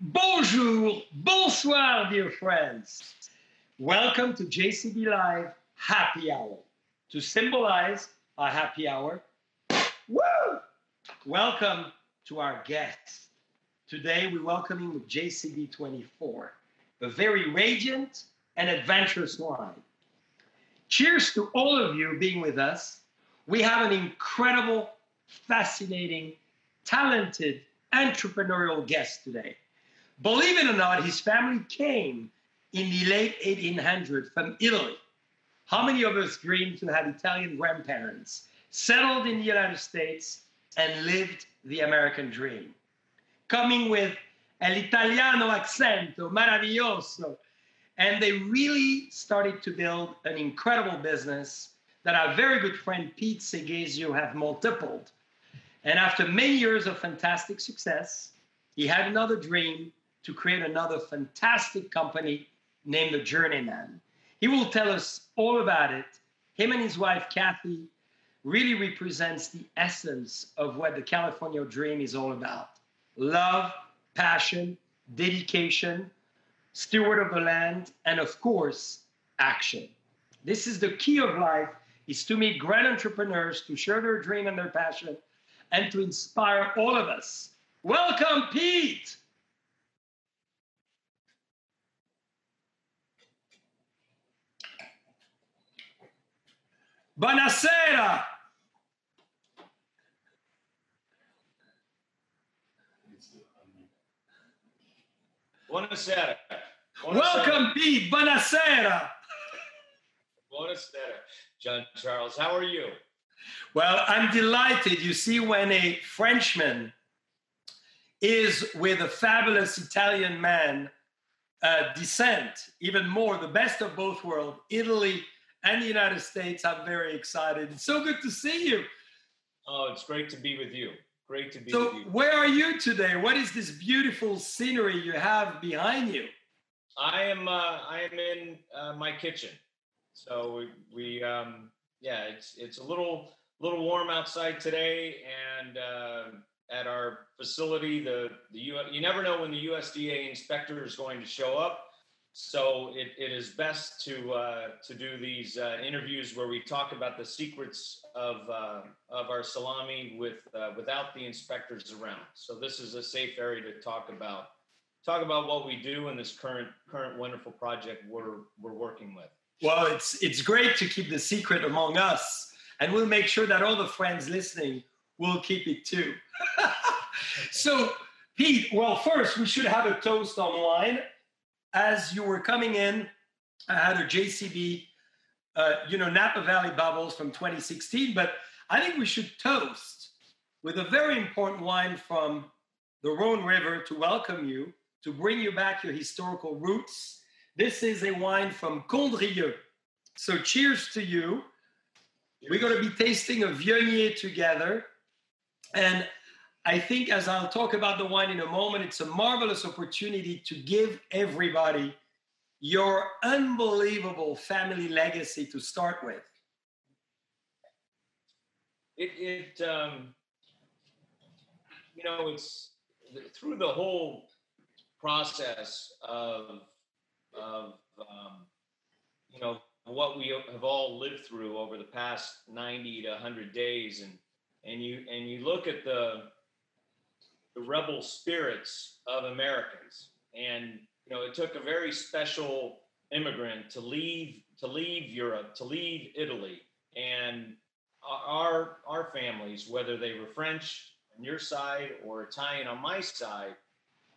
bonjour, bonsoir, dear friends. Welcome to JCB Live Happy Hour. To symbolize a happy hour, woo! Welcome to our guests. Today we're welcoming JCB 24, a very radiant and adventurous wine. Cheers to all of you being with us. We have an incredible, fascinating, talented, entrepreneurial guest today. Believe it or not, his family came in the late 1800s from Italy. How many of us dream to have Italian grandparents, settled in the United States, and lived the American dream? Coming with l'italiano accento maravilloso. And they really started to build an incredible business that our very good friend Pete Seghesio have multiplied. And after many years of fantastic success, he had another dream to create another fantastic company named The Journeyman. He will tell us all about it. Him and his wife, Kathy, really represents the essence of what the California dream is all about. Love, passion, dedication, steward of the land, and of course, action. This is the key of life is to meet great entrepreneurs to share their dream and their passion and to inspire all of us. Welcome, Pete. Buonasera. Buonasera. Buonasera. Welcome, Pete. Buonasera. Buonasera. Jean Charles, how are you? Well, I'm delighted. You see, when a Frenchman is with a fabulous Italian man, uh, descent, even more, the best of both worlds, Italy and the United States, I'm very excited. It's so good to see you. Oh, it's great to be with you. Great to be So, with you. where are you today? What is this beautiful scenery you have behind you? I am uh, I am in uh, my kitchen. So we, we um, yeah, it's it's a little little warm outside today, and uh, at our facility, the the U, you never know when the USDA inspector is going to show up. So it, it is best to uh, to do these uh, interviews where we talk about the secrets of uh, of our salami with uh, without the inspectors around. So this is a safe area to talk about talk about what we do in this current current wonderful project we're we're working with. Well, it's it's great to keep the secret among us, and we'll make sure that all the friends listening will keep it too. so, Pete, well, first we should have a toast on wine. As you were coming in, I had a JCB, uh, you know, Napa Valley Bubbles from 2016, but I think we should toast with a very important wine from the Rhone River to welcome you, to bring you back your historical roots. This is a wine from Condrieu. So cheers to you. We're going to be tasting a Viognier together. And I think, as I'll talk about the wine in a moment, it's a marvelous opportunity to give everybody your unbelievable family legacy to start with. It it um, you know it's through the whole process of of um, you know what we have all lived through over the past 90 to 100 days and and you and you look at the the rebel spirits of Americans. And you know it took a very special immigrant to leave to leave Europe to leave Italy. And our our families whether they were French on your side or Italian on my side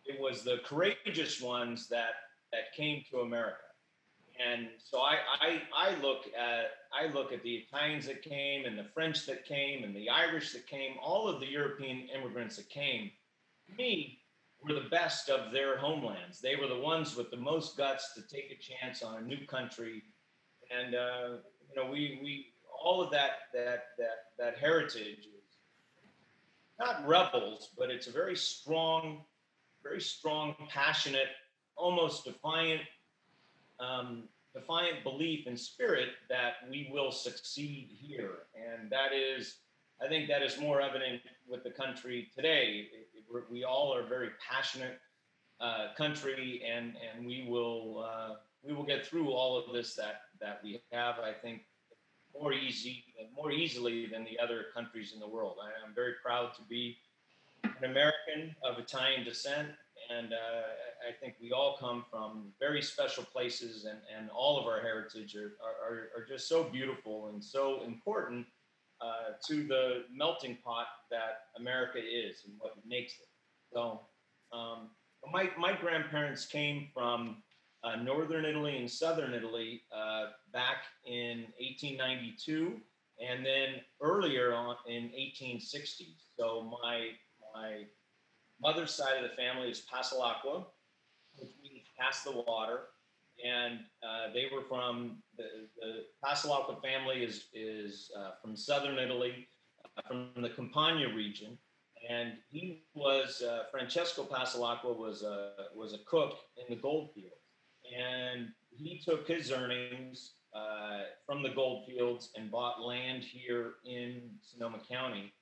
it was the courageous ones that that came to America. And so I, I I look at I look at the Italians that came and the French that came and the Irish that came, all of the European immigrants that came, me, were the best of their homelands. They were the ones with the most guts to take a chance on a new country, and uh, you know we we all of that that that that heritage is not rebels, but it's a very strong, very strong, passionate, almost defiant um, defiant belief and spirit that we will succeed here. And that is, I think that is more evident with the country today. We're- we all are very passionate uh, country, and and we will uh, we will get through all of this that that we have. I think more easy more easily than the other countries in the world. I am very proud to be an American of Italian descent, and uh, I think we all come from very special places, and, and all of our heritage are, are, are just so beautiful and so important uh, to the melting pot that America is and what makes it. So, um, my, my grandparents came from uh, northern Italy and southern Italy uh, back in 1892, and then earlier on in 1860. So my my mother's side of the family is Passalacqua, which means pass the water, and uh, they were from the, the Passalacqua family is is uh, from southern Italy, uh, from the Campania region, and he was uh, Francesco Passalacqua was a was a cook in the gold field and he took his earnings uh, from the gold fields and bought land here in Sonoma County.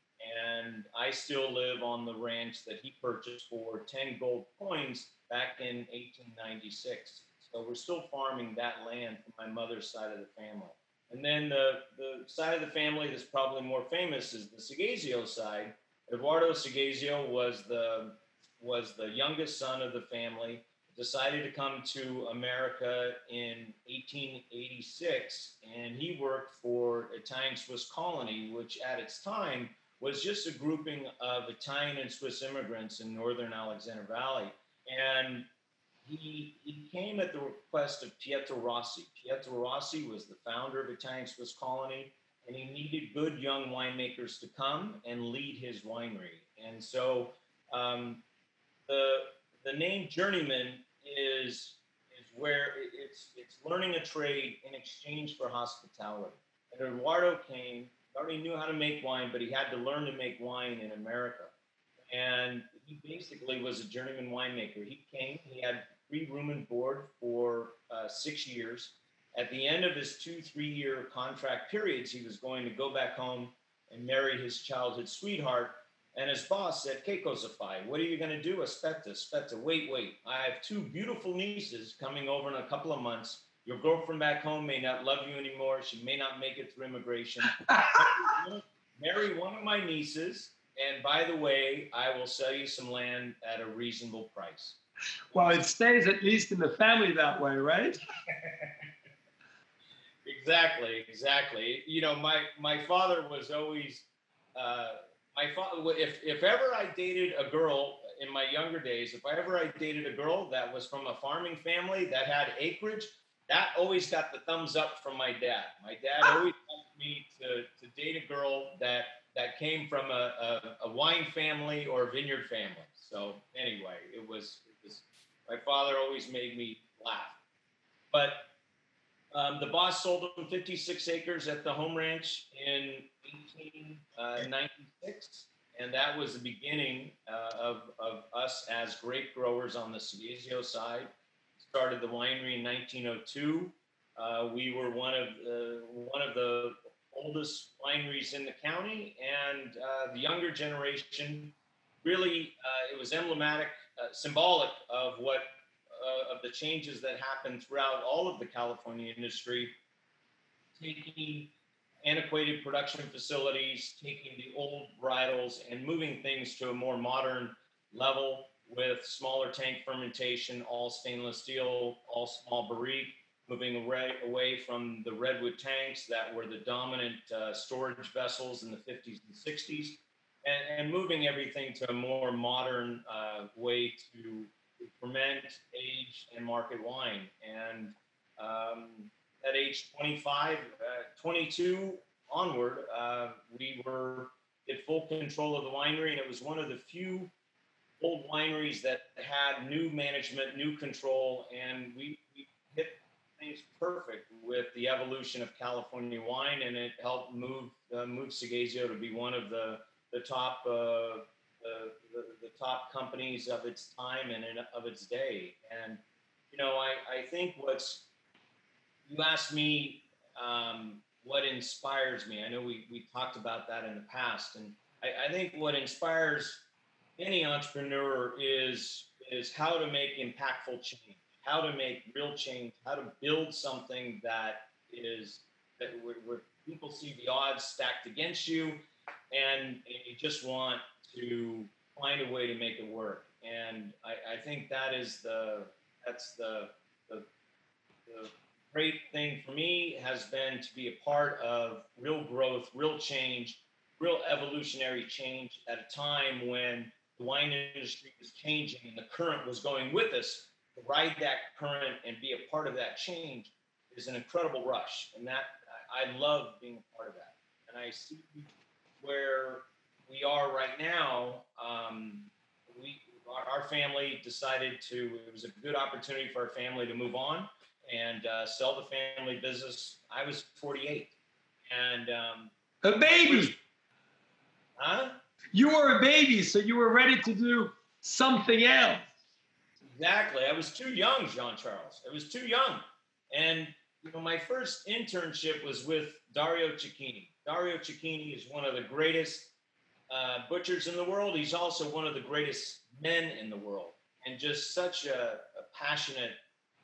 And I still live on the ranch that he purchased for 10 gold coins back in 1896. So we're still farming that land from my mother's side of the family. And then the, the side of the family that's probably more famous is the Seghesio side. Eduardo Seghesio was the was the youngest son of the family decided to come to America in 1886, and he worked for Italian Swiss Colony, which at its time was just a grouping of Italian and Swiss immigrants in northern Alexander Valley. And he, he came at the request of Pietro Rossi. Pietro Rossi was the founder of Italian Swiss Colony, and he needed good young winemakers to come and lead his winery. And so um, the the name Journeyman is is where it's it's learning a trade in exchange for hospitality. And Eduardo came, already knew how to make wine, but he had to learn to make wine in America. And he basically was a journeyman winemaker. He came, he had free room and board for uh, six years. At the end of his two, three year contract periods, he was going to go back home and marry his childhood sweetheart and his boss said, Keiko Zafai, what are you going to do? Aspetta, Aspetta, wait, wait. I have two beautiful nieces coming over in a couple of months. Your girlfriend back home may not love you anymore. She may not make it through immigration. Marry one of my nieces. And by the way, I will sell you some land at a reasonable price. Well, it stays at least in the family that way, right? exactly, exactly. You know, my my father was always uh, my father, if if ever I dated a girl in my younger days, if I ever I dated a girl that was from a farming family that had acreage, that always got the thumbs up from my dad. My dad always wanted me to, to date a girl that that came from a, a, a wine family or a vineyard family. So anyway, it was, it was my father always made me laugh. But um, the boss sold him 56 acres at the home ranch in 1896, uh, and that was the beginning uh, of, of us as grape growers on the Seghesio side. Started the winery in 1902. Uh, we were one of the, one of the oldest wineries in the county, and uh, the younger generation really uh, it was emblematic, uh, symbolic of what of the changes that happened throughout all of the California industry, taking antiquated production facilities, taking the old varietals and moving things to a more modern level with smaller tank fermentation, all stainless steel, all small barrique, moving away, away from the redwood tanks that were the dominant uh, storage vessels in the 50s and 60s, and, and moving everything to a more modern uh, way to ferment, age, and market wine. And um, at age 25, uh, 22 onward, uh, we were in full control of the winery, and it was one of the few old wineries that had new management, new control, and we, we hit things perfect with the evolution of California wine, and it helped move uh, move Seghesio to be one of the the top uh, the, the, the, top companies of its time and in, of its day. And you know, I, I think what's you asked me um, what inspires me. I know we, we talked about that in the past. And I, I think what inspires any entrepreneur is is how to make impactful change, how to make real change, how to build something that is that where, where people see the odds stacked against you, and, you just want to find a way to make it work. And I, I think that is the that's the, the the great thing for me has been to be a part of real growth, real change, real evolutionary change at a time when the wine industry was changing and the current was going with us. To ride that current and be a part of that change is an incredible rush, and that I love being a part of that. And I see where we are right now. Um, we our, family decided to. It was a good opportunity for our family to move on and uh, sell the family business. I was 48, and um, a baby. Huh? You were a baby, so you were ready to do something else. Exactly. I was too young, Jean Charles. I was too young. And you know, my first internship was with Dario Cecchini. Dario Cecchini is one of the greatest uh, butchers in the world. He's also one of the greatest men in the world, and just such a, a passionate,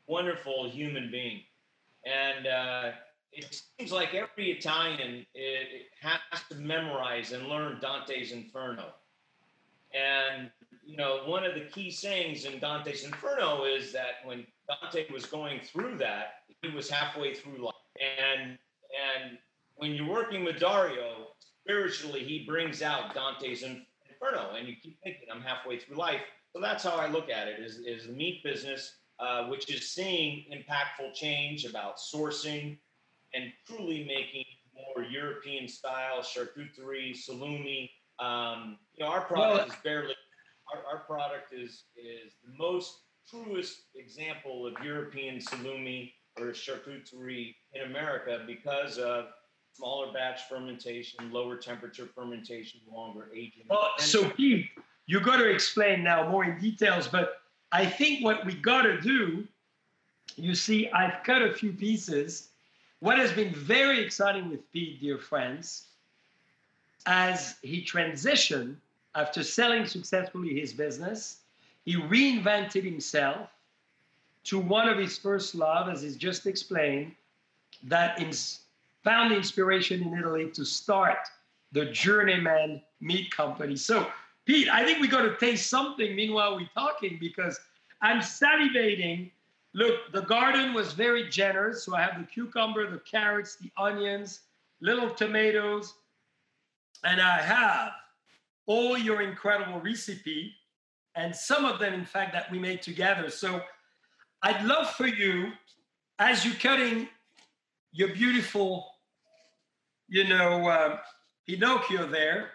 wonderful human being. And uh, it seems like every Italian it, it has to memorize and learn Dante's Inferno. And you know, one of the key sayings in Dante's Inferno is that when Dante was going through that, he was halfway through life. And and when you're working with Dario, spiritually, he brings out Dante's Inferno, and you keep thinking, I'm halfway through life. So that's how I look at it: is is the meat business, uh, which is seeing impactful change about sourcing and truly making more European style charcuterie, salumi. Um, you know, our product well, is barely. Our, our product is is the most truest example of European salumi or charcuterie in America because of smaller batch fermentation, lower temperature fermentation, longer aging. Well, so Pete, you got to explain now more in details, but I think what we got to do, you see, I've cut a few pieces. What has been very exciting with Pete, dear friends, as he transitioned after selling successfully his business, he reinvented himself to one of his first love, as he's just explained, that ins- found the inspiration in Italy to start the Journeyman Meat Company. So, Pete, I think we got to taste something meanwhile we're talking because I'm salivating. Look, the garden was very generous. So I have the cucumber, the carrots, the onions, little tomatoes, and I have all your incredible recipe and some of them, in fact, that we made together. So I'd love for you, as you're cutting your beautiful, you know, uh, Pinocchio there,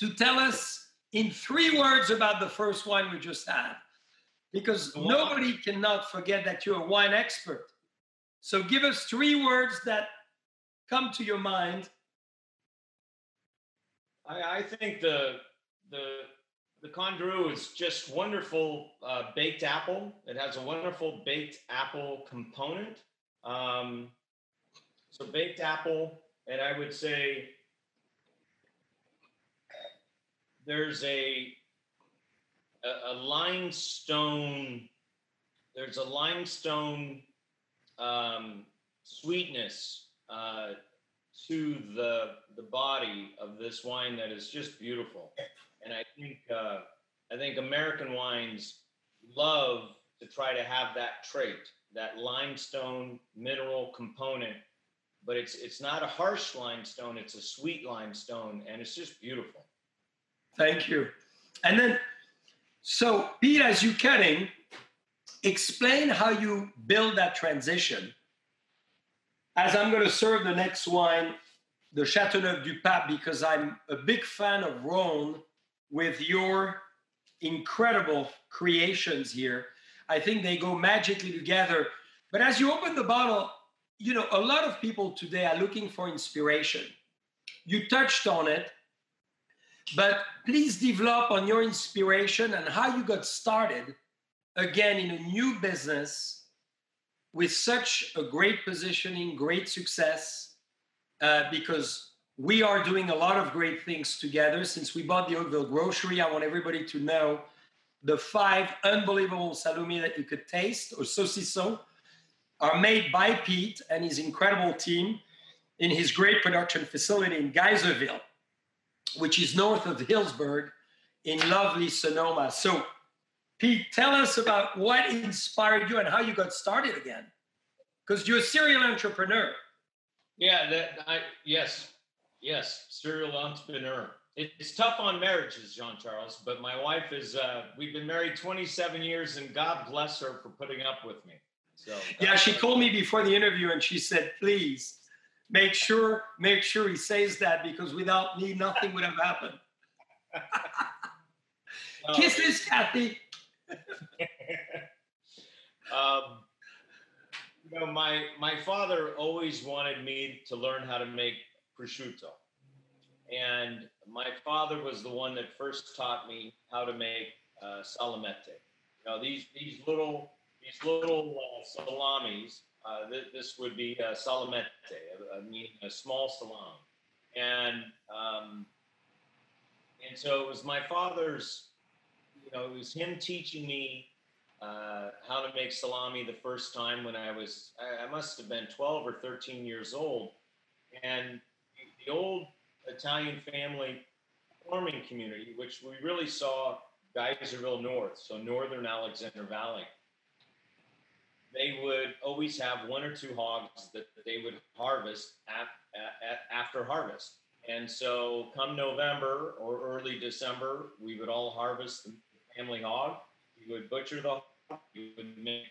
to tell us in three words about the first wine we just had. Because nobody cannot forget that you're a wine expert. So give us three words that come to your mind. I, I think the the the Condrieu is just wonderful uh, baked apple. It has a wonderful baked apple component. Um, so baked apple, and I would say there's a, a, a limestone. There's a limestone um, sweetness uh, to the the body of this wine that is just beautiful and I think uh, I think American wines love to try to have that trait, that limestone mineral component. But it's it's not a harsh limestone; it's a sweet limestone, and it's just beautiful. Thank you. And then, so Pete, as you cutting, explain how you build that transition. As I'm going to serve the next wine, the Châteauneuf du Pape, because I'm a big fan of Rhone with your incredible creations here. I think they go magically together. But as you open the bottle, you know, a lot of people today are looking for inspiration. You touched on it, but please develop on your inspiration and how you got started again in a new business with such a great positioning, great success, uh, because we are doing a lot of great things together. Since we bought the Oakville Grocery, I want everybody to know the five unbelievable salumi that you could taste, or saucisson, are made by Pete and his incredible team in his great production facility in Geyserville, which is north of Healdsburg in lovely Sonoma. So, Pete, tell us about what inspired you and how you got started again. Because you're a serial entrepreneur. Yeah, that I yes, yes, serial entrepreneur. It's tough on marriages, Jean Charles, but my wife is. Uh, we've been married 27 years, and God bless her for putting up with me. So yeah, she called me before the interview, and she said, "Please make sure make sure he says that because without me, nothing would have happened." oh. Kisses, Kathy. um, you know, my my father always wanted me to learn how to make prosciutto, and my father was the one that first taught me how to make uh, salamette. You know, these these little these little uh, salamis. Uh, th- this would be a salamette, uh, meaning a small salami, and um, and so it was my father's. You know, it was him teaching me uh, how to make salami the first time when I was, I, I, must have been 12 or 13 years old. And the old Italian family farming community, which we really saw Geyserville North, so northern Alexander Valley. They would always have one or two hogs that they would harvest at, at, after harvest. And so, come November or early December, we would all harvest the family hog. We would butcher the hog, we would make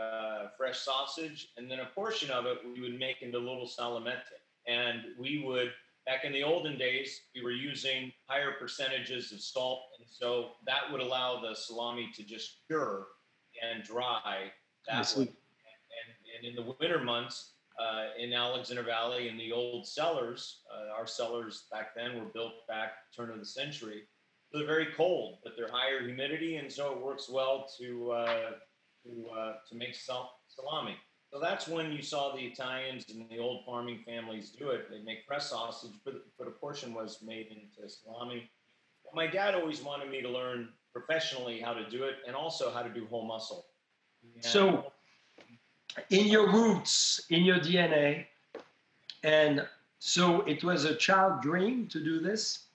uh, fresh sausage, and then a portion of it we would make into little salamette. And we would back in the olden days, we were using higher percentages of salt, and so that would allow the salami to just cure and dry that way. And, and, in the winter months, uh, in Alexander Valley, in the old cellars, uh, our cellars back then were built back turn of the century. They're very cold, but they're higher humidity, and so it works well to uh, to uh, to make sal- salami. So that's when you saw the Italians and the old farming families do it. They make fresh sausage, but, but a portion was made into salami. My dad always wanted me to learn professionally how to do it and also how to do whole muscle. So, in your roots, in your DNA, and so it was a child dream to do this.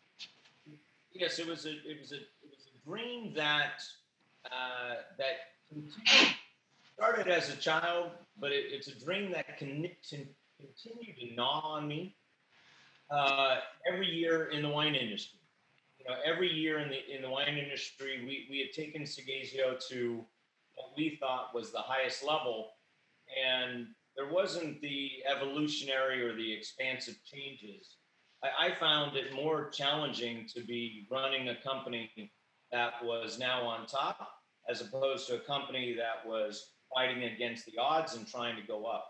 Yes, it was a it was a it was a dream that uh, that started as a child, but it, it's a dream that can, continue to gnaw on me uh, every year in the wine industry. You know, every year in the in the wine industry, we, we had taken Seghesio to what we thought was the highest level, and there wasn't the evolutionary or the expansive changes. I, I found it more challenging to be running a company that was now on top as opposed to a company that was fighting against the odds and trying to go up.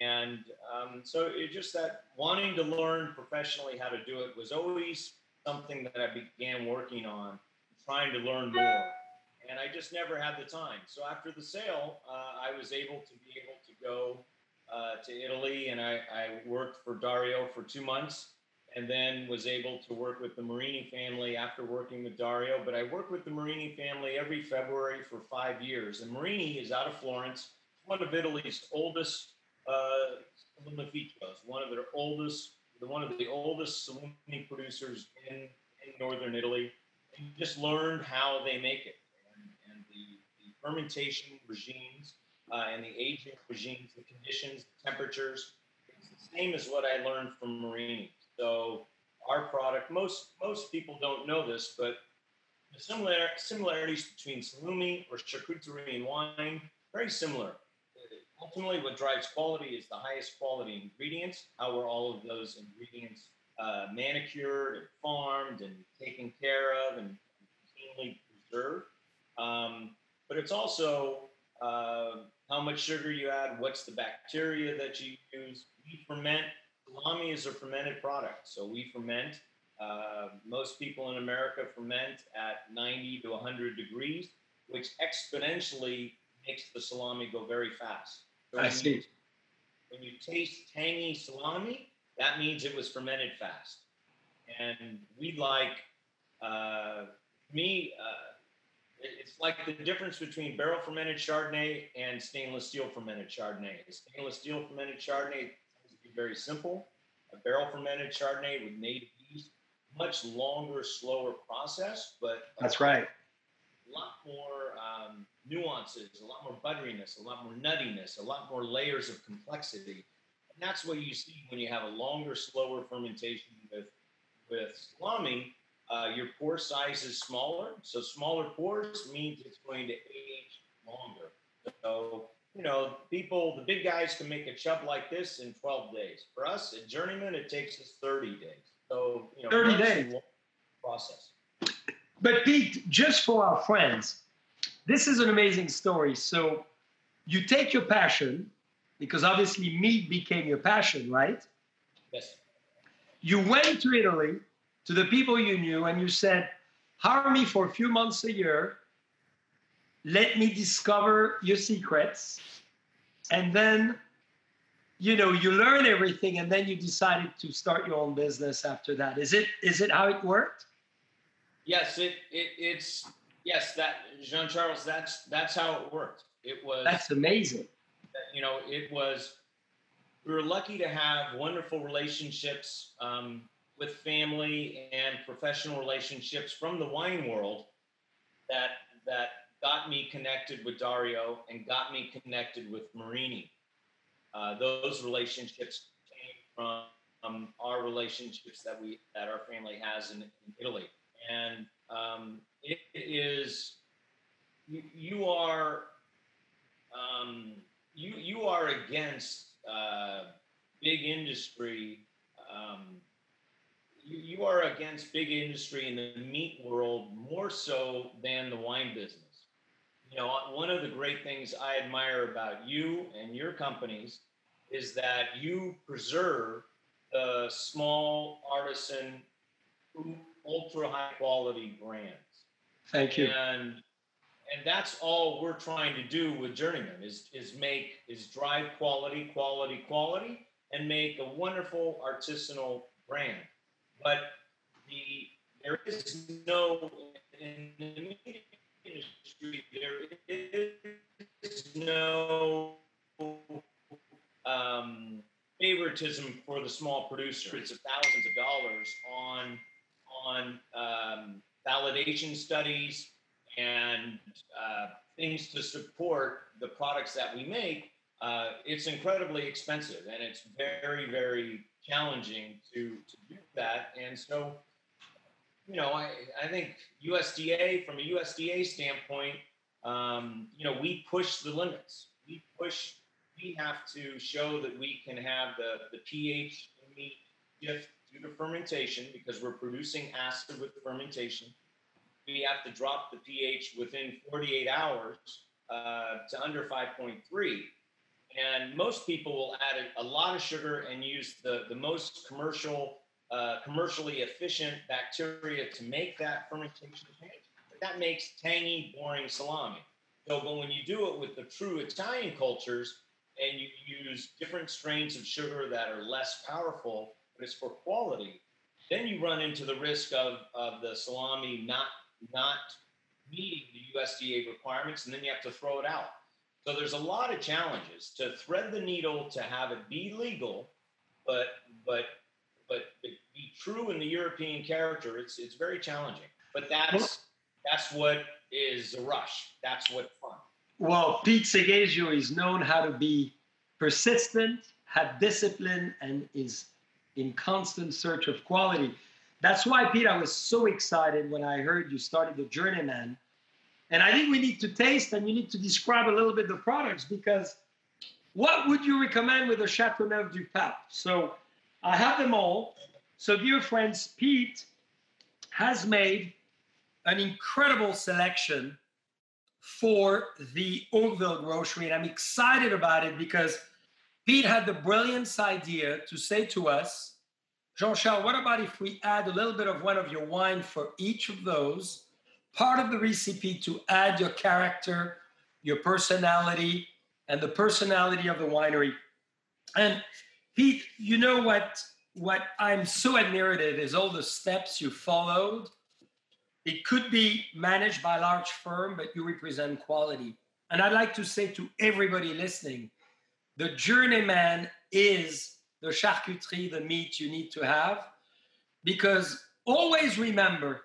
And um, so it just that wanting to learn professionally how to do it was always something that I began working on, trying to learn more. And I just never had the time. So after the sale, uh, I was able to be able to go uh, to Italy and I, I worked for Dario for two months and then was able to work with the Marini family after working with Dario. But I worked with the Marini family every February for five years. And Marini is out of Florence, one of Italy's oldest uh, one of their oldest, the one of the oldest salumi producers in, in northern Italy. And just learned how they make it and, and the, the, fermentation regimes uh, and the aging regimes, the conditions, the temperatures. It's the same as what I learned from Marini. So our product, most most people don't know this, but the similar similarities between salumi or charcuterie and wine very similar. Ultimately, what drives quality is the highest quality ingredients. How are all of those ingredients uh, manicured and farmed and taken care of and cleanly preserved? Um, but it's also uh, how much sugar you add, what's the bacteria that you use. We ferment Salami is a fermented product. So we ferment. Uh, most people in America ferment at 90 to 100 degrees, which exponentially makes the salami go very fast. So I see. You, when you taste tangy salami, that means it was fermented fast. And we like, uh, me, uh, It's like the difference between barrel fermented Chardonnay and stainless steel fermented Chardonnay. stainless steel fermented Chardonnay tends to be very simple. A barrel fermented Chardonnay with native yeast, much longer, slower process, but that's right. A lot more um, nuances, a lot more butteriness, a lot more nuttiness, a lot more layers of complexity. And that's what you see when you have a longer, slower fermentation with with salami uh, your pore size is smaller. So smaller pores means it's going to age longer. So, you know, people, the big guys can make a chub like this in 12 days. For us, at Journeyman, it takes us 30 days. So, you know, 30 days process. But Pete, just for our friends, this is an amazing story. So you take your passion, because obviously meat became your passion, right? Yes. You went to Italy to the people you knew and you said, hire me for a few months a year, let me discover your secrets, and then you know you learn everything and then you decided to start your own business after that. Is it is it how it worked? Yes it, it it's yes that jean charles that's that's how it worked. It was that's amazing. You know it was we were lucky to have wonderful relationships um, with family and professional relationships from the wine world that that got me connected with Dario and got me connected with Marini. Uh, those relationships came from um, our relationships that we that our family has in, in Italy, and um, it is you, you are um, you you are against uh, big industry um, you, are against big industry in the meat world more so than the wine business. You know, one of the great things I admire about you and your companies is that you preserve the small artisan, ultra high quality brands. Thank you. And and that's all we're trying to do with Journeyman is is make is drive quality, quality, quality, and make a wonderful artisanal brand but the there is no in the media industry there is no um, favoritism for the small producer. It's thousands of dollars on on um, validation studies and uh, things to support the products that we make. Uh, it's incredibly expensive and it's very very challenging to, to do that. And so, you know, I, I think USDA, from a USDA standpoint, um, you know, we push the limits. We push, we have to show that we can have the, the pH in meat shift due to fermentation because we're producing acid with fermentation. We have to drop the pH within 48 hours uh, to under 5.3 and most people will add a, a lot of sugar and use the, the most commercial, uh, commercially efficient bacteria to make that fermentation change. That makes tangy, boring salami. So, but when you do it with the true Italian cultures and you use different strains of sugar that are less powerful, but it's for quality, then you run into the risk of, of the salami not not meeting the USDA requirements, and then you have to throw it out. So there's a lot of challenges to thread the needle to have it be legal, but but but be true in the European character. It's it's very challenging. But that's that's what is a rush. That's what fun. Well, Pete Seghesio is known how to be persistent, have discipline, and is in constant search of quality. That's why, Pete, I was so excited when I heard you started the Journeyman and I think we need to taste and you need to describe a little bit the products because what would you recommend with the Chateauneuf du Pape? So I have them all. So, dear friends, Pete has made an incredible selection for the Oakville grocery. And I'm excited about it because Pete had the brilliant idea to say to us, Jean Charles, what about if we add a little bit of one of your wine for each of those? Part of the recipe to add your character, your personality, and the personality of the winery. And Pete, you know what what I'm so admirative is all the steps you followed it could be managed by a large firm, but you represent quality. And I'd like to say to everybody listening, the journeyman is the charcuterie, the meat you need to have, because always remember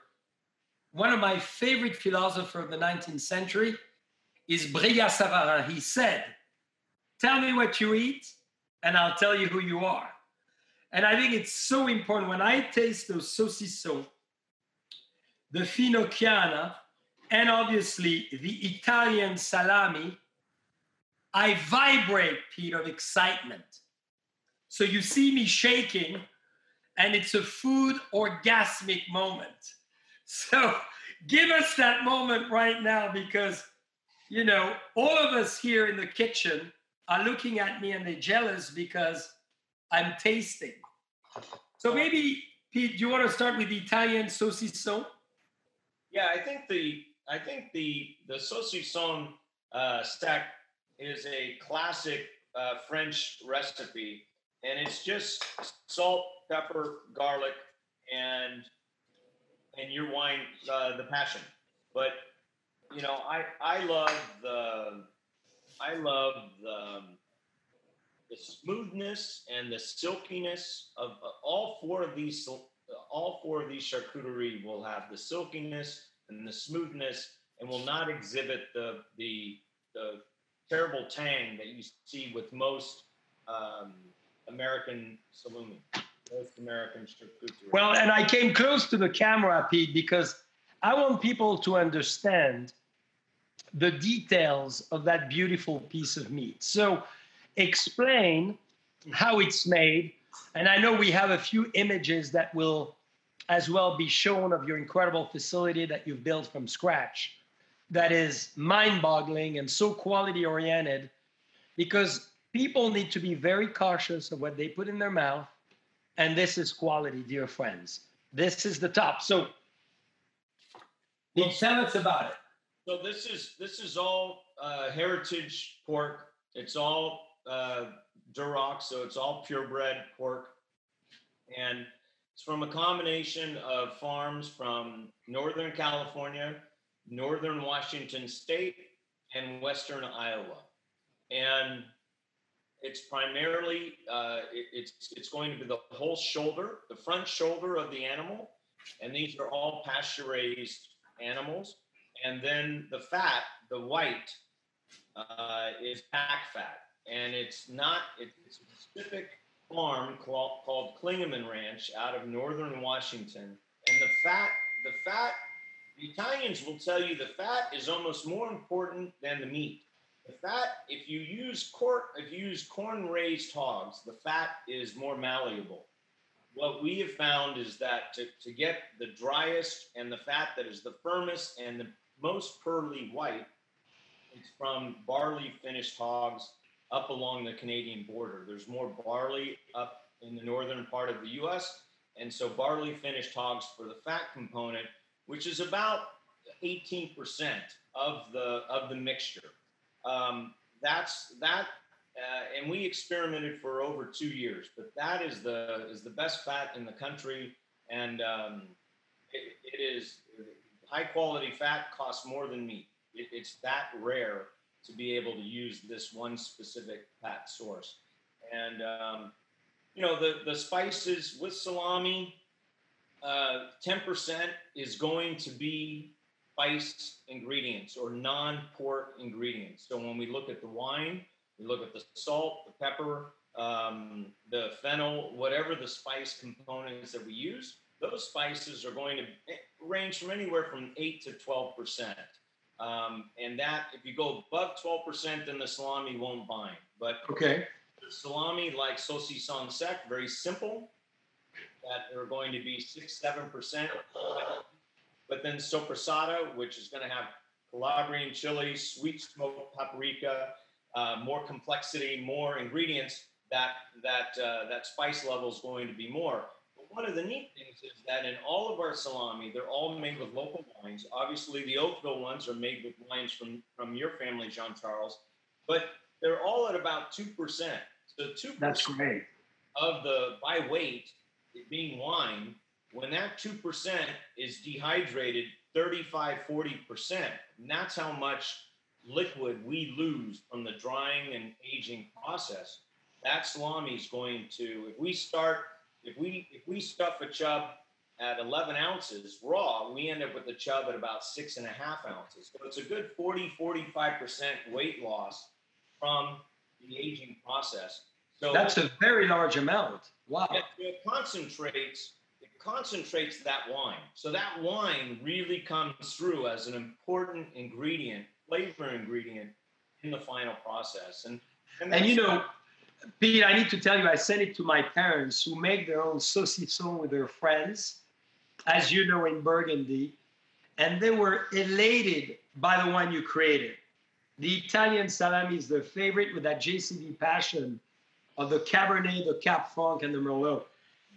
one of my favorite philosophers of the 19th century is Brillat-Savarin. He said, Tell me what you eat, and I'll tell you who you are. And I think it's so important when I taste those saucisson, the finocchiona, and obviously the Italian salami, I vibrate, Pete, of excitement. So you see me shaking, and it's a food orgasmic moment. So give us that moment right now because, you know, all of us here in the kitchen are looking at me and they're jealous because I'm tasting. So maybe, Pete, do you want to start with the Italian saucisson? Yeah, I think the I think the the saucisson uh, sec is a classic uh, French recipe, and it's just salt, pepper, garlic, and and your wine, uh, the passion. But you know, I I love the I love the the smoothness and the silkiness of uh, all four of these. All four of these charcuterie will have the silkiness and the smoothness, and will not exhibit the the, the terrible tang that you see with most um, American salumi. Most. Well, and I came close to the camera, Pete, because I want people to understand the details of that beautiful piece of meat. So, explain how it's made. And I know we have a few images that will as well be shown of your incredible facility that you've built from scratch that is mind boggling and so quality oriented because people need to be very cautious of what they put in their mouth. And this is quality, dear friends. This is the top. So, well, tell us about it. So this is this is all uh, heritage pork. It's all uh, Duroc, so it's all purebred pork, and it's from a combination of farms from Northern California, Northern Washington State, and Western Iowa, and it's primarily uh, it, it's it's going to be the whole shoulder, the front shoulder of the animal, and these are all pasture raised animals and then the fat, the white, uh, is pack fat, and it's not. It's a specific farm called, called Klingeman Ranch out of northern Washington, and the fat, the fat. The Italians will tell you the fat is almost more important than the meat. The fat, if you use corn, if you use corn raised hogs, the fat is more malleable. What we have found is that to, to get the driest and the fat that is the firmest and the most pearly white it's from barley finished hogs up along the Canadian border. There's more barley up in the northern part of the US. And so barley finished hogs for the fat component, which is about 18% of the of the mixture. Um, that's that, uh, and we experimented for over two years. But that is the is the best fat in the country, and um, it, it is high quality fat costs more than meat. It, it's that rare to be able to use this one specific fat source. And, um, you know, the, the spices with salami, uh, 10% is going to be spice ingredients or non pork ingredients. So when we look at the wine, we look at the salt, the pepper, um, the fennel, whatever the spice components that we use, those spices are going to range from anywhere from 8 to 12 percent. Um, and that, if you go above 12 percent, then the salami won't bind. But okay, salami like saucisson sec, very simple. That are going to be six, seven percent. But then sopressata, which is going to have Calabrian chili, sweet smoked paprika, uh, more complexity, more ingredients. That that uh, that spice level is going to be more But one of the neat things is that in all of our salami, they're all made with local wines. Obviously, the Oakville ones are made with wines from, from your family, Jean Charles, but they're all at about 2%. So 2% That's great. of the by weight being wine, when that 2% is dehydrated 35, 40%. And that's how much liquid we lose from the drying and aging process. That salami is going to, if we start, if we if we stuff a chub at 11 ounces raw, we end up with the chub at about six and a half ounces. So it's a good 40, 45% weight loss from the aging process. So That's a very large amount. Wow. it, concentrates concentrates that wine. So that wine really comes through as an important ingredient, flavor ingredient in the final process. And And you know, Pete, I need to tell you, I sent it to my parents who make their own saucisson with their friends, as you know, in Burgundy. And they were elated by the one you created. The Italian salami is their favorite with that JCB passion of the Cabernet, the Cab Franc, and the Merlot.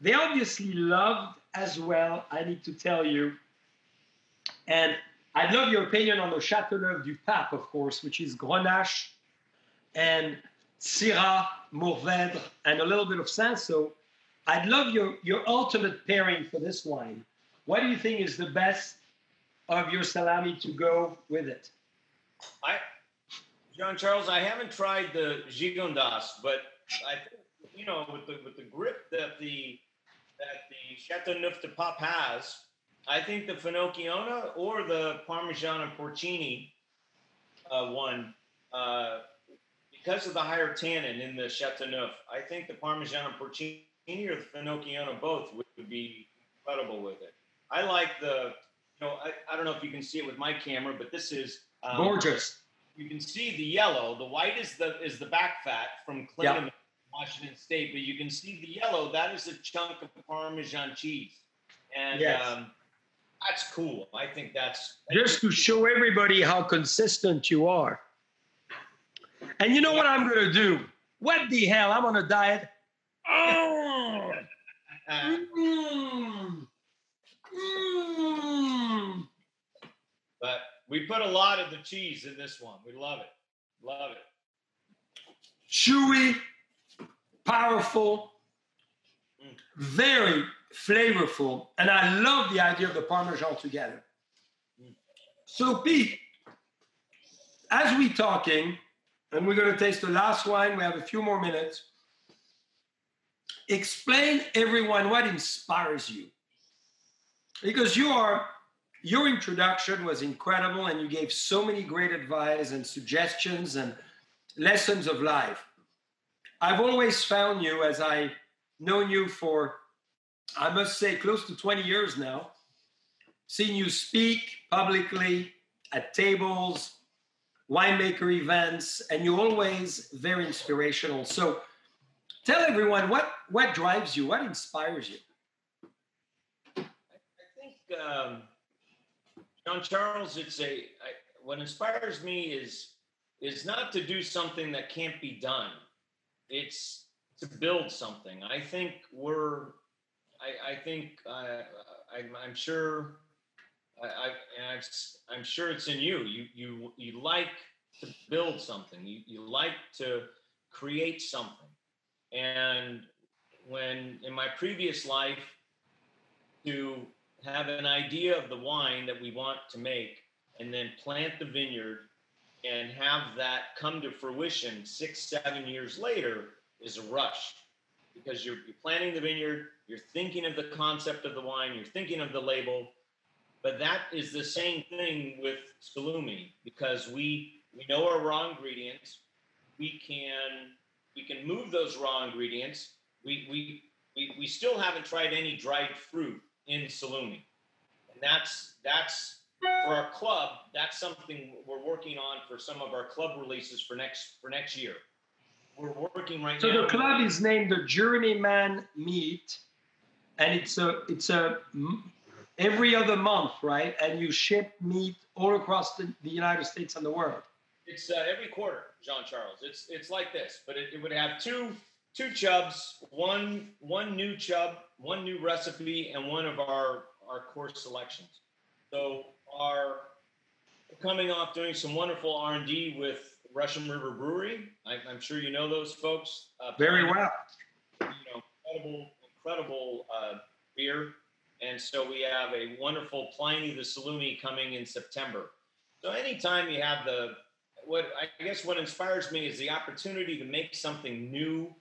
They obviously loved as well, I need to tell you. And I'd love your opinion on the Chateauneuf du Pape, of course, which is Grenache and Syrah, Mourvèdre, and a little bit of Cinsault. I'd love your, your ultimate pairing for this wine. What do you think is the best of your salami to go with it? I, Jean Charles, I haven't tried the Gigondas, but I, think, you know, with the with the grip that the that the Chateauneuf du Pape has, I think the Finocchiona or the Parmigiano Porcini uh, one, uh, because of the higher tannin in the Chateauneuf, I think the Parmigiano Porcini or the Finocchiona both would, be incredible with it. I like the, you know, I, I don't know if you can see it with my camera, but this is um, Gorgeous. you can see the yellow. The white is the is the back fat from Clinton, Washington State, but you can see the yellow. That is a chunk of Parmesan cheese, and Yes. um, that's cool. I think that's Just to show everybody how consistent you are. And you know what I'm going to do? What the hell? I'm on a diet. Oh! Mm. Mm. but we put a lot of the cheese in this one. We love it, love it. chewy, powerful, very flavorful, and I love the idea of the Parmesan together. So, Pete, as we talking, and we're going to taste the last wine, we have a few more minutes. Explain everyone what inspires you, because you are your introduction was incredible, and you gave so many great advice and suggestions and lessons of life. I've always found you, as I known you for, I must say, close to 20 years now, seen you speak publicly at tables, winemaker events, and you're always very inspirational. So tell everyone what, what drives you, what inspires you. I think um, Jean Charles, it's a I, what inspires me is is not to do something that can't be done. It's to build something. I think we're. I, I think uh, I'm, I'm sure. I, I, I'm sure it's in you. You you you like to build something. You you like to create something. And when in my previous life, to have an idea of the wine that we want to make and then plant the vineyard and have that come to fruition six, seven years later is a rush because you're, you're planting the vineyard, you're thinking of the concept of the wine, you're thinking of the label. But that is the same thing with Salumi because we we know our raw ingredients. We can we can move those raw ingredients. We we we, we still haven't tried any dried fruit in Salumi. And that's that's for our club, that's something we're working on for some of our club releases for next for next year. We're working right So now. So the club is named the Journeyman Meat, and it's a it's a every other month, right? And you ship meat all across the, the United States and the world. It's uh, every quarter, Jean Charles. It's it's like this, but it, it would have two two chubs, one one new chub, one new recipe, and one of our our course selections. So we're coming off doing some wonderful R and D with Russian River Brewery. I, I'm sure you know those folks. Uh, Very well. you know, incredible, incredible uh, beer. and so we have a wonderful Pliny the Salumi coming in September. So anytime you have the what I guess what inspires me is the opportunity to make something new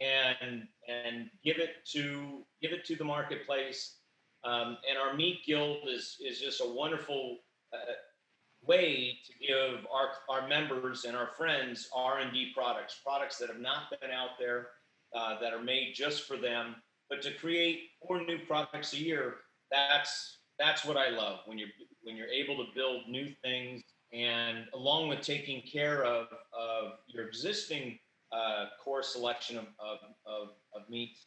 and and give it to give it to the marketplace. Um, and our meat guild is is just a wonderful uh, way to give our our members and our friends R and D products, products that have not been out there, uh, that are made just for them. But to create four new products a year, that's that's what I love when you're when you're able to build new things and along with taking care of, of your existing uh, core selection of, of, of, of meats.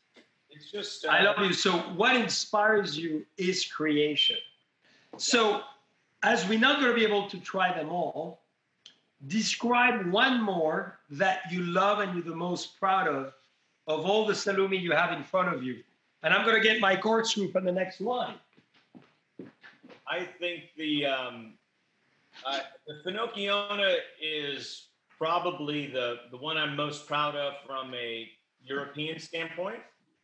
It's just. Uh, I love you. So, what inspires you is creation. So, as we're not going to be able to try them all, describe one more that you love and you're the most proud of, of all the salumi you have in front of you. And I'm going to get my court corkscrew on the next one. I think the um, uh, the Finocchione is probably the, the one I'm most proud of from a European standpoint.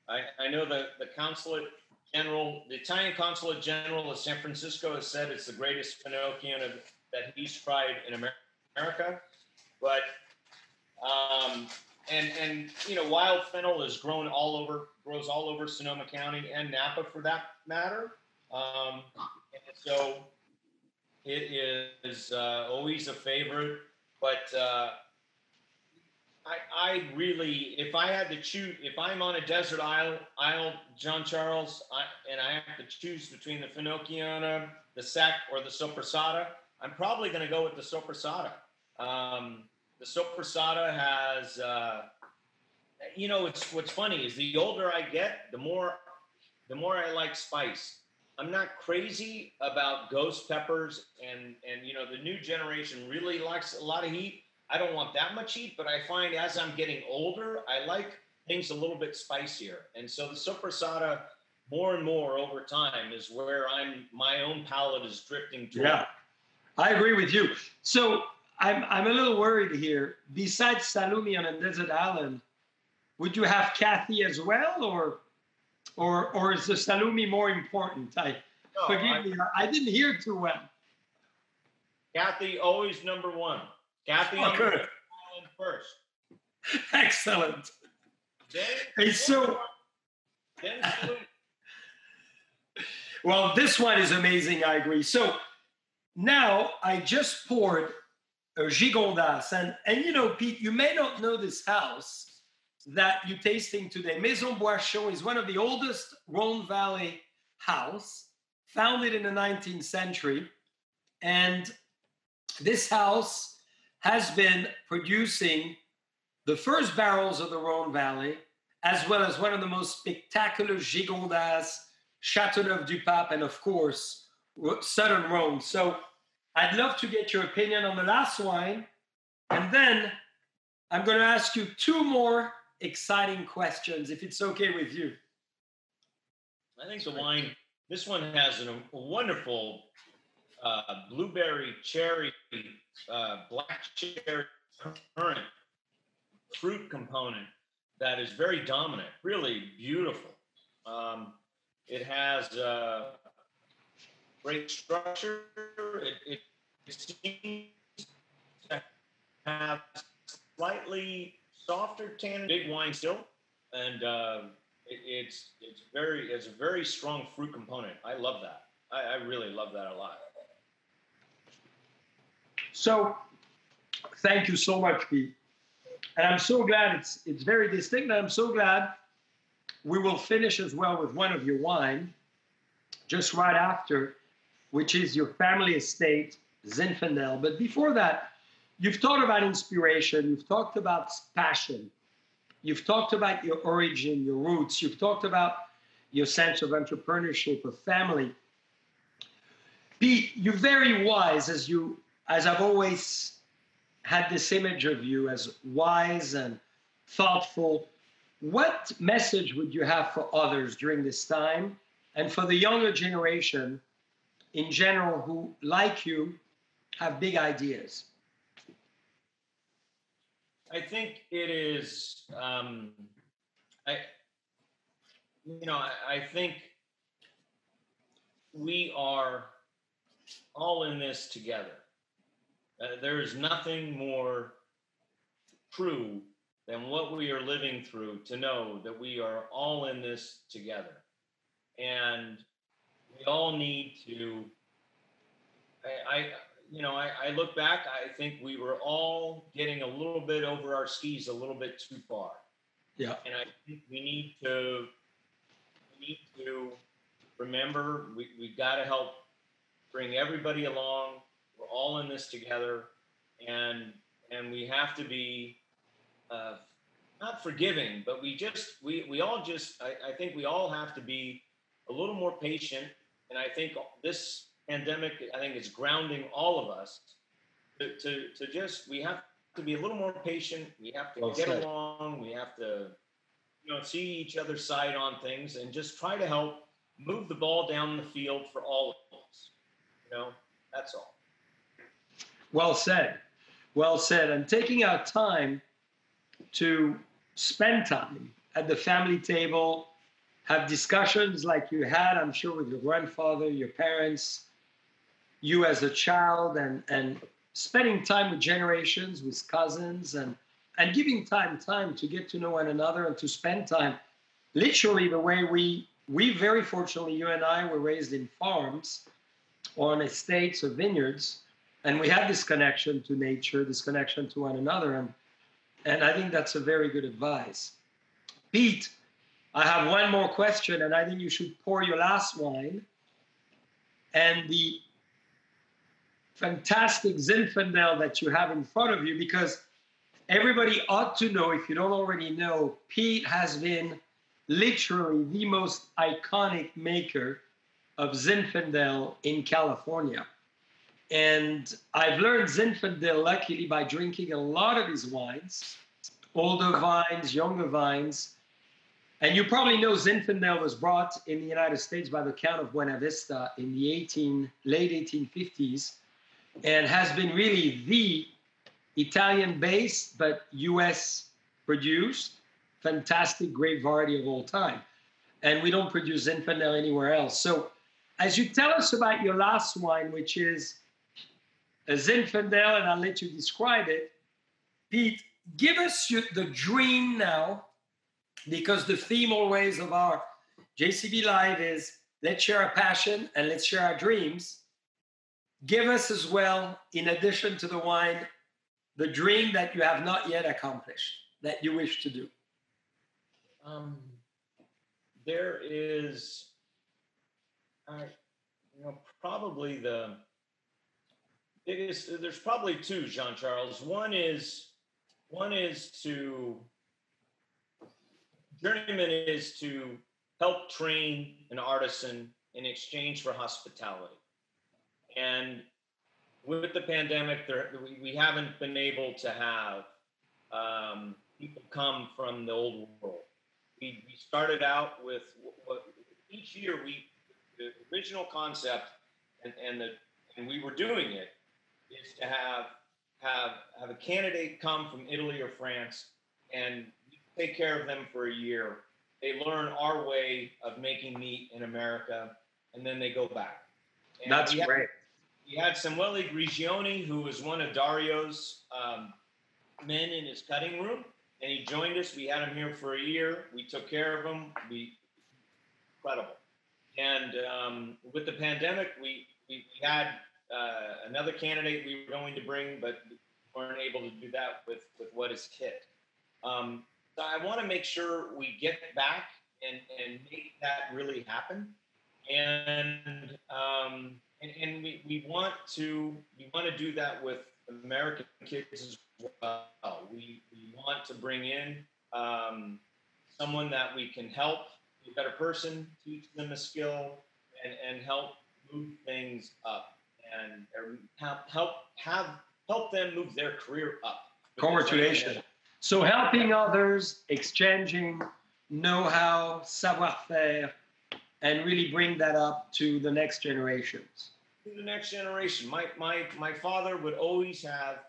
I, I know that the consulate general, the Italian consulate general of San Francisco has said it's the greatest Finocchione that he's tried in America. But um, and and you know wild fennel is grown all over grows all over Sonoma County and Napa for that matter. Um, so it is uh, always a favorite, but uh, I, I really, if I had to choose, if I'm on a desert isle, isle, Jean Charles, I, and I have to choose between the Finocchione, the Sec, or the Soppressata, I'm probably going to go with the Soppressata. Um, the Soppressata has, uh, you know, it's what's funny is the older I get, the more, the more I like spice. I'm not crazy about ghost peppers, and and you know the new generation really likes a lot of heat. I don't want that much heat, but I find as I'm getting older, I like things a little bit spicier, and so the soppressata more and more over time is where I'm my own palate is drifting toward. Yeah, I agree with you. So I'm I'm a little worried here. Besides salumi on a desert island, would you have Kathy as well, or or or is the salumi more important? I no, forgive I, me, I didn't hear too well. Kathy always number one. Kathy oh, good. first. Excellent. Then, hey, so. Then well, this one is amazing. I agree. So now I just poured a gigondas, and and you know, Pete, you may not know this house that you're tasting today. Maison Boischaud is one of the oldest Rhone Valley house, founded in the 19th century. And this house has been producing the first barrels of the Rhone Valley, as well as one of the most spectacular Gigondas, Châteauneuf-du-Pape, and of course, Southern Rhone. So I'd love to get your opinion on the last wine. And then I'm going to ask you two more exciting questions, if it's okay with you. I think the wine, this one has a wonderful uh, blueberry, cherry, uh, black cherry, currant fruit component that is very dominant, really beautiful. Um, it has uh, great structure. It, it, seems to have slightly softer tannin, big wine still, and uh, it, it's it's very it's a very strong fruit component. I love that. I, I really love that a lot. So, thank you so much, Pete. And I'm so glad it's it's very distinct. And I'm so glad we will finish as well with one of your wine, just right after, which is your family estate, Zinfandel. But before that, You've talked about inspiration, you've talked about passion, you've talked about your origin, your roots, you've talked about your sense of entrepreneurship, of family. Pete, you're very wise as you as I've always had this image of you as wise and thoughtful. What message would you have for others during this time and for the younger generation in general who, like you, have big ideas? I think it is. Um, I, you know, I, I think we are all in this together. Uh, there is nothing more true than what we are living through to know that we are all in this together. And we all need to, I, I you know, I, I look back, I think we were all getting a little bit over our skis a little bit too far. Yeah. And I think we need to, we need to remember we, we've got to help bring everybody along. All in this together. And, and we have to be uh, not forgiving, but we just we we all just I, I think we all have to be a little more patient. And I think this pandemic I think is grounding all of us to to, to just we have to be a little more patient. We have to Well get said. along. We have to you know see each other's side on things and just try to help move the ball down the field for all of us. You know, that's all. Well said. Well said. And taking our time to spend time at the family table, have discussions like you had, I'm sure, with your grandfather, your parents, you as a child, and, and spending time with generations, with cousins, and, and giving time time to get to know one another and to spend time literally the way we we very fortunately you and I were raised in farms or on estates or vineyards and we have this connection to nature, this connection to one another, and and I think that's a very good advice. Pete, I have one more question, and I think you should pour your last wine. And the fantastic Zinfandel that you have in front of you, because everybody ought to know, if you don't already know, Pete has been literally the most iconic maker of Zinfandel in California. And I've learned Zinfandel luckily by drinking a lot of his wines, older vines, younger vines. And you probably know Zinfandel was brought in the United States by the Count of Buena Vista in the 18, late 1850s and has been really the Italian based but US produced fantastic grape variety of all time. And we don't produce Zinfandel anywhere else. So as you tell us about your last wine, which is Zinfandel, and I'll let you describe it. Pete, give us your, the dream now, because the theme always of our JCB Live is let's share our passion and let's share our dreams. Give us as well, in addition to the wine, the dream that you have not yet accomplished that you wish to do. Um, there is, I, you know, probably the There's probably two, Jean Charles. One is, one is to journeyman is to help train an artisan in exchange for hospitality, and with the pandemic, there we, we haven't been able to have um, people come from the old world we, we started out with what each year we the original concept and, and the and we were doing it is to have have have a candidate come from Italy or France and take care of them for a year. They learn our way of making meat in America and then they go back. And That's we had- great. we had Samuele Grigioni, who was one of Dario's um, men in his cutting room, and he joined us. We had him here for a year. We took care of him. We incredible. And um, with the pandemic, we we, we had uh, another candidate we were going to bring, but weren't able to do that with with what is hit. Um, so I want to make sure we get back and and make that really happen. And um, and, and we, we want to we want to do that with American kids as well. We, we want to bring in um, someone that we can help be a better person, teach them a skill, and, and help move things up and help help have help them move their career up. Congratulations. So helping others, exchanging know-how, savoir-faire, and really bring that up to the next generations. to the next generation. My my my father would always have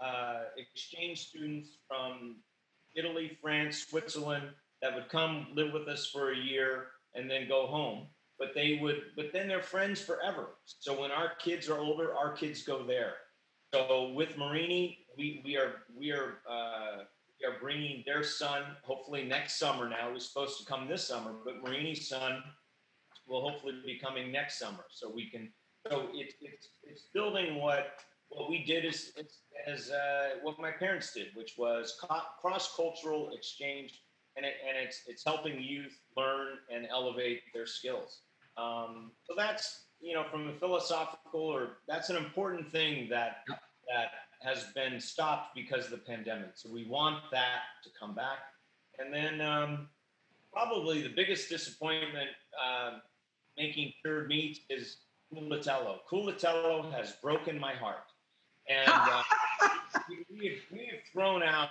uh, exchange students from Italy, France, Switzerland that would come live with us for a year and then go home. But they would, but then they're friends forever. So when our kids are older, our kids go there. So with Marini, we we are we are uh, we are bringing their son hopefully next summer. Now he's supposed to come this summer, but Marini's son will hopefully be coming next summer. So we can. So it, it's it's building what what we did is as uh, what my parents did, which was co- cross cultural exchange, and it, and it's it's helping youth learn and elevate their skills. Um, so that's you know from a philosophical or that's an important thing that that has been stopped because of the pandemic. So we want that to come back. And then um, probably the biggest disappointment uh, making cured meats is Culatello. Culatello has broken my heart. And uh, we, we, have, we have thrown out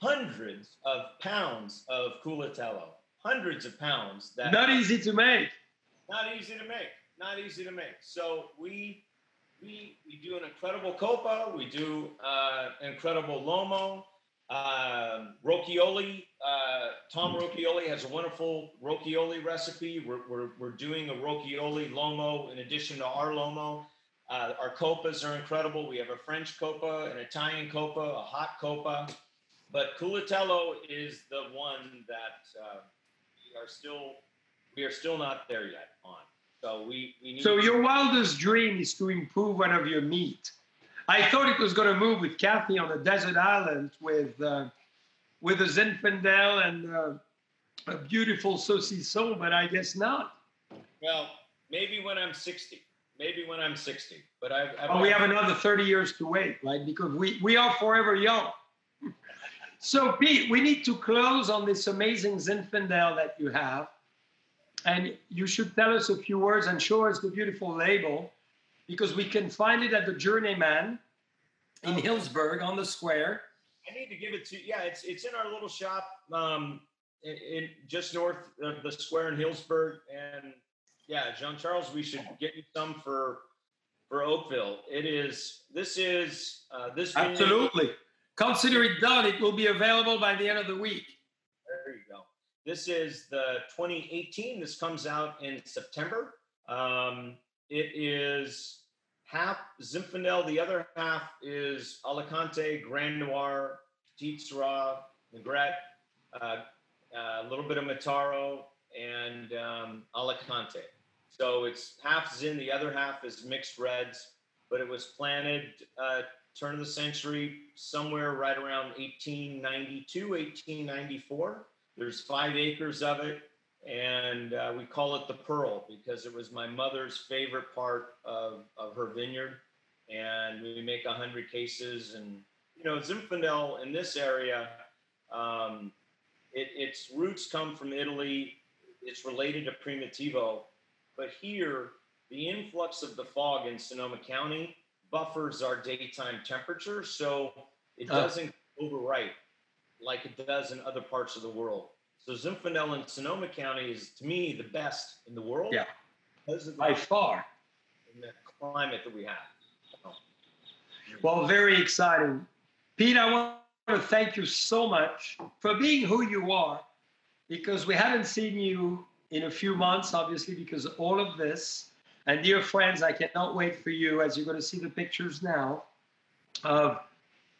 hundreds of pounds of Culatello, hundreds of pounds. That not easy to make. Not easy to make. Not easy to make. So we we we do an incredible copa. We do uh, incredible lomo. Uh, rochioli. Uh, Tom Rochioli has a wonderful rochioli recipe. We're, we're, we're doing a rochioli lomo in addition to our lomo. Uh, our copas are incredible. We have a French copa, an Italian copa, a hot copa. But Culatello is the one that uh, we are still we are still not there yet on. So we, we So your wildest dream is to improve one of your meat. I thought it was going to move with Kathy on a desert island with uh, with a Zinfandel and uh, a beautiful saucisson, but I guess not. Well, maybe when I'm 60. Maybe when I'm 60. But I've, I've oh, we have another 30 years to wait, right? Because we, we are forever young. so, Pete, we need to close on this amazing Zinfandel that you have. And you should tell us a few words and show us the beautiful label because we can find it at the Journeyman in Healdsburg on the square. I need to give it to yeah, it's it's in our little shop um, in, in just north of the square in Healdsburg. And yeah, Jean Charles, we should get you some for for Oakville. It is this is uh, this absolutely. Consider it done. It will be available by the end of the week. This is the 2018. This comes out in September. Um, it is half Zinfandel. The other half is Alicante, Grand Noir, Petite Syrah, Negrette, uh, a little bit of Mataro, and um, Alicante. So it's half Zin, the other half is mixed reds, but it was planted uh, turn of the century, somewhere right around 1892, 1894. There's five acres of it, and uh, we call it the Pearl because it was my mother's favorite part of, of her vineyard. And we make 100 cases. And, you know, Zinfandel in this area, um, it, its roots come from Italy. It's related to Primitivo. But here, the influx of the fog in Sonoma County buffers our daytime temperature. So it doesn't uh. overripe like it does in other parts of the world. So Zinfandel in Sonoma County is, to me, the best in the world. Yeah, by far. In the climate that we have. So. Well, very exciting. Pete, I want to thank you so much for being who you are because we haven't seen you in a few months, obviously, because of all of this. And dear friends, I cannot wait for you as you're going to see the pictures now of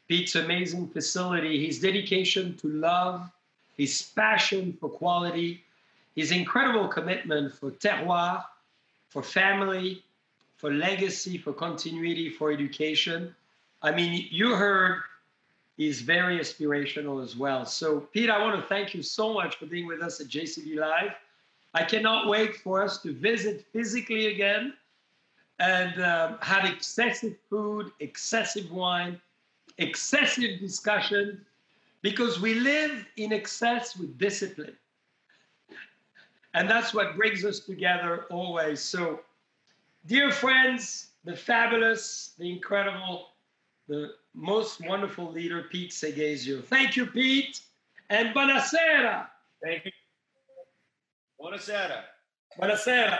Pete's amazing facility, his dedication to love, his passion for quality, his incredible commitment for terroir, for family, for legacy, for continuity, for education. I mean, you heard he's very inspirational as well. So, Pete, I want to thank you so much for being with us at JCB Live. I cannot wait for us to visit physically again and um, have excessive food, excessive wine, excessive discussion, because we live in excess with discipline. And that's what brings us together always. So, dear friends, the fabulous, the incredible, the most wonderful leader, Pete Seghesio. Thank you, Pete, and buonasera. Thank you. Buonasera. Buonasera.